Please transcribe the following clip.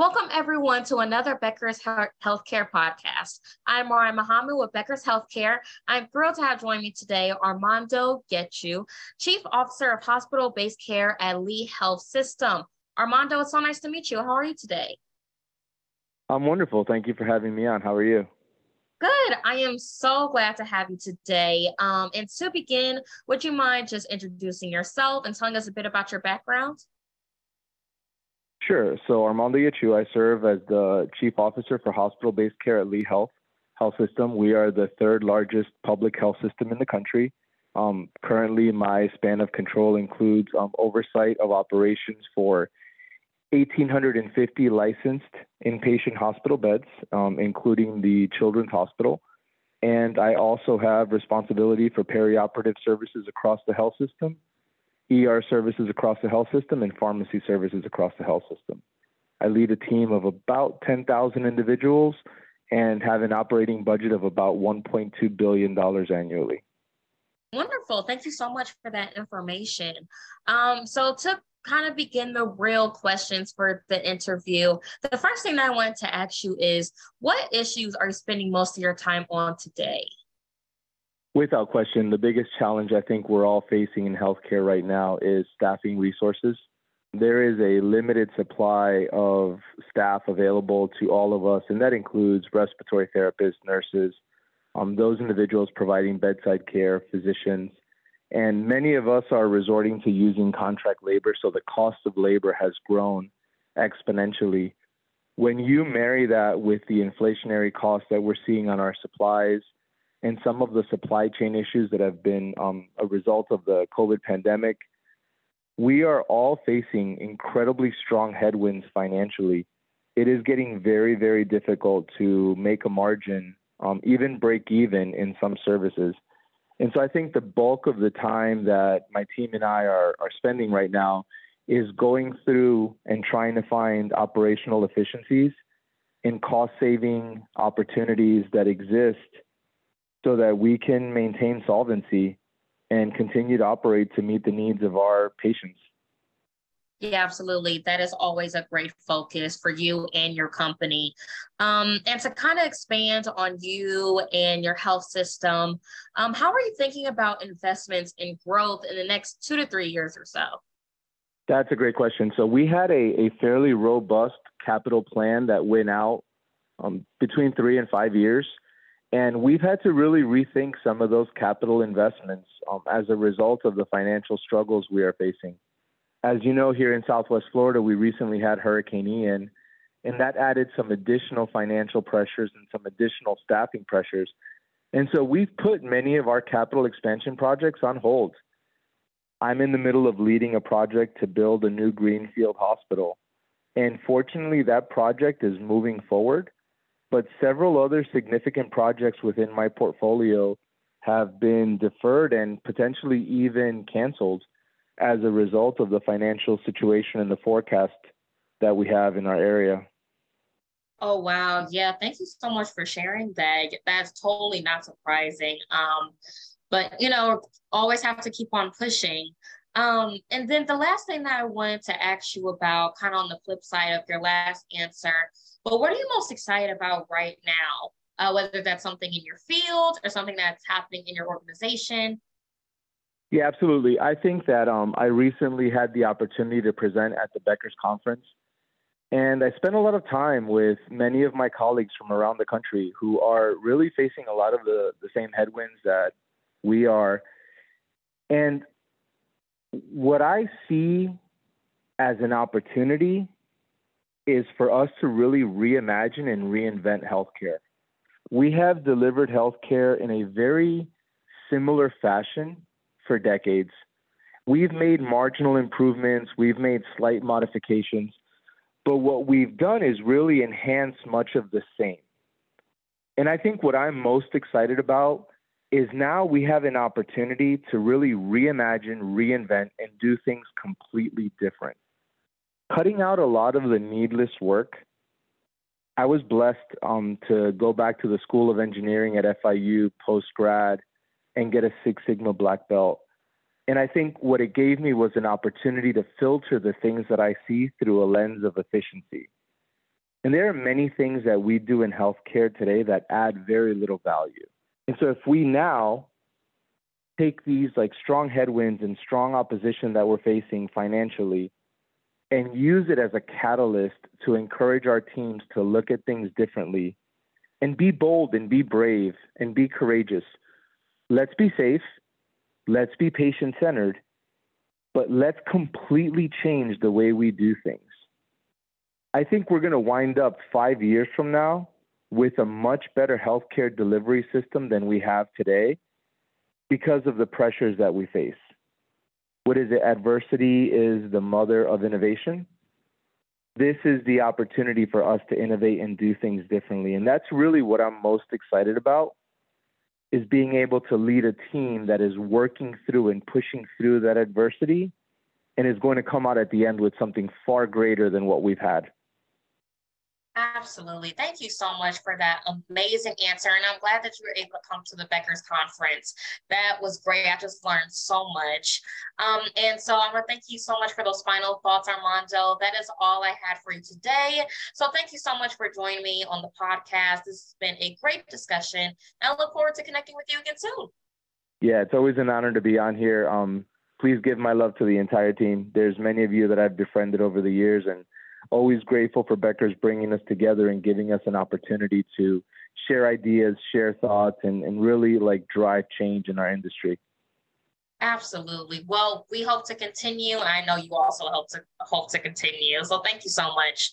Welcome, everyone, to another Becker's Healthcare podcast. I'm Mariah Muhammad with Becker's Healthcare. I'm thrilled to have joined me today Armando Getchell, Chief Officer of Hospital Based Care at Lee Health System. Armando, it's so nice to meet you. How are you today? I'm wonderful. Thank you for having me on. How are you? Good. I am so glad to have you today. Um, and to begin, would you mind just introducing yourself and telling us a bit about your background? Sure. So Armando Getchell, I serve as the Chief Officer for Hospital-Based Care at Lee Health Health System. We are the third largest public health system in the country. Um, currently, my span of control includes um, oversight of operations for 1,850 licensed inpatient hospital beds, um, including the Children's Hospital. And I also have responsibility for perioperative services across the health system ER services across the health system, and pharmacy services across the health system. I lead a team of about 10,000 individuals and have an operating budget of about $1.2 billion annually. Wonderful. Thank you so much for that information. Um, so, to kind of begin the real questions for the interview, the first thing I wanted to ask you is what issues are you spending most of your time on today? Without question, the biggest challenge I think we're all facing in healthcare right now is staffing resources. There is a limited supply of staff available to all of us, and that includes respiratory therapists, nurses, um, those individuals providing bedside care, physicians, and many of us are resorting to using contract labor, so the cost of labor has grown exponentially. When you marry that with the inflationary costs that we're seeing on our supplies, and some of the supply chain issues that have been um, a result of the COVID pandemic, we are all facing incredibly strong headwinds financially. It is getting very, very difficult to make a margin, um, even break even in some services. And so I think the bulk of the time that my team and I are, are spending right now is going through and trying to find operational efficiencies and cost saving opportunities that exist so that we can maintain solvency and continue to operate to meet the needs of our patients. Yeah, absolutely. That is always a great focus for you and your company. Um, and to kind of expand on you and your health system, um, how are you thinking about investments in growth in the next two to three years or so? That's a great question. So, we had a, a fairly robust capital plan that went out um, between three and five years. And we've had to really rethink some of those capital investments um, as a result of the financial struggles we are facing. As you know, here in Southwest Florida, we recently had Hurricane Ian, and that added some additional financial pressures and some additional staffing pressures. And so we've put many of our capital expansion projects on hold. I'm in the middle of leading a project to build a new Greenfield hospital. And fortunately, that project is moving forward but several other significant projects within my portfolio have been deferred and potentially even canceled as a result of the financial situation and the forecast that we have in our area. Oh wow, yeah. Thank you so much for sharing that. That's totally not surprising. Um, but you know, always have to keep on pushing. Um, and then the last thing that I wanted to ask you about, kind of on the flip side of your last answer, but what are you most excited about right now? Uh, whether that's something in your field or something that's happening in your organization? Yeah, absolutely. I think that um, I recently had the opportunity to present at the Becker's Conference. And I spent a lot of time with many of my colleagues from around the country who are really facing a lot of the, the same headwinds that we are. And what I see as an opportunity is for us to really reimagine and reinvent healthcare. We have delivered healthcare in a very similar fashion for decades. We've made marginal improvements, we've made slight modifications, but what we've done is really enhance much of the same. And I think what I'm most excited about is now we have an opportunity to really reimagine, reinvent, and do things completely different cutting out a lot of the needless work. I was blessed um, to go back to the School of Engineering at FIU post grad and get a Six Sigma black belt. And I think what it gave me was an opportunity to filter the things that I see through a lens of efficiency. And there are many things that we do in healthcare today that add very little value. And so if we now take these like strong headwinds and strong opposition that we're facing financially and use it as a catalyst to encourage our teams to look at things differently and be bold and be brave and be courageous. Let's be safe. Let's be patient centered, but let's completely change the way we do things. I think we're going to wind up five years from now with a much better healthcare delivery system than we have today because of the pressures that we face. What is it? Adversity is the mother of innovation. This is the opportunity for us to innovate and do things differently. And that's really what I'm most excited about is being able to lead a team that is working through and pushing through that adversity and is going to come out at the end with something far greater than what we've had. Absolutely. Thank you so much for that amazing answer. And I'm glad that you were able to come to the Becker's Conference. That was great. I just learned so much. Um, and so I want to thank you so much for those final thoughts, Armando. That is all I had for you today. So thank you so much for joining me on the podcast. This has been a great discussion. I look forward to connecting with you again soon. Yeah, it's always an honor to be on here. Um, please give my love to the entire team. There's many of you that I've befriended over the years and always grateful for Becker's bringing us together and giving us an opportunity to share ideas, share thoughts, and, and really like drive change in our industry. Absolutely. Well, we hope to continue. I know you also hope to hope to continue. So thank you so much.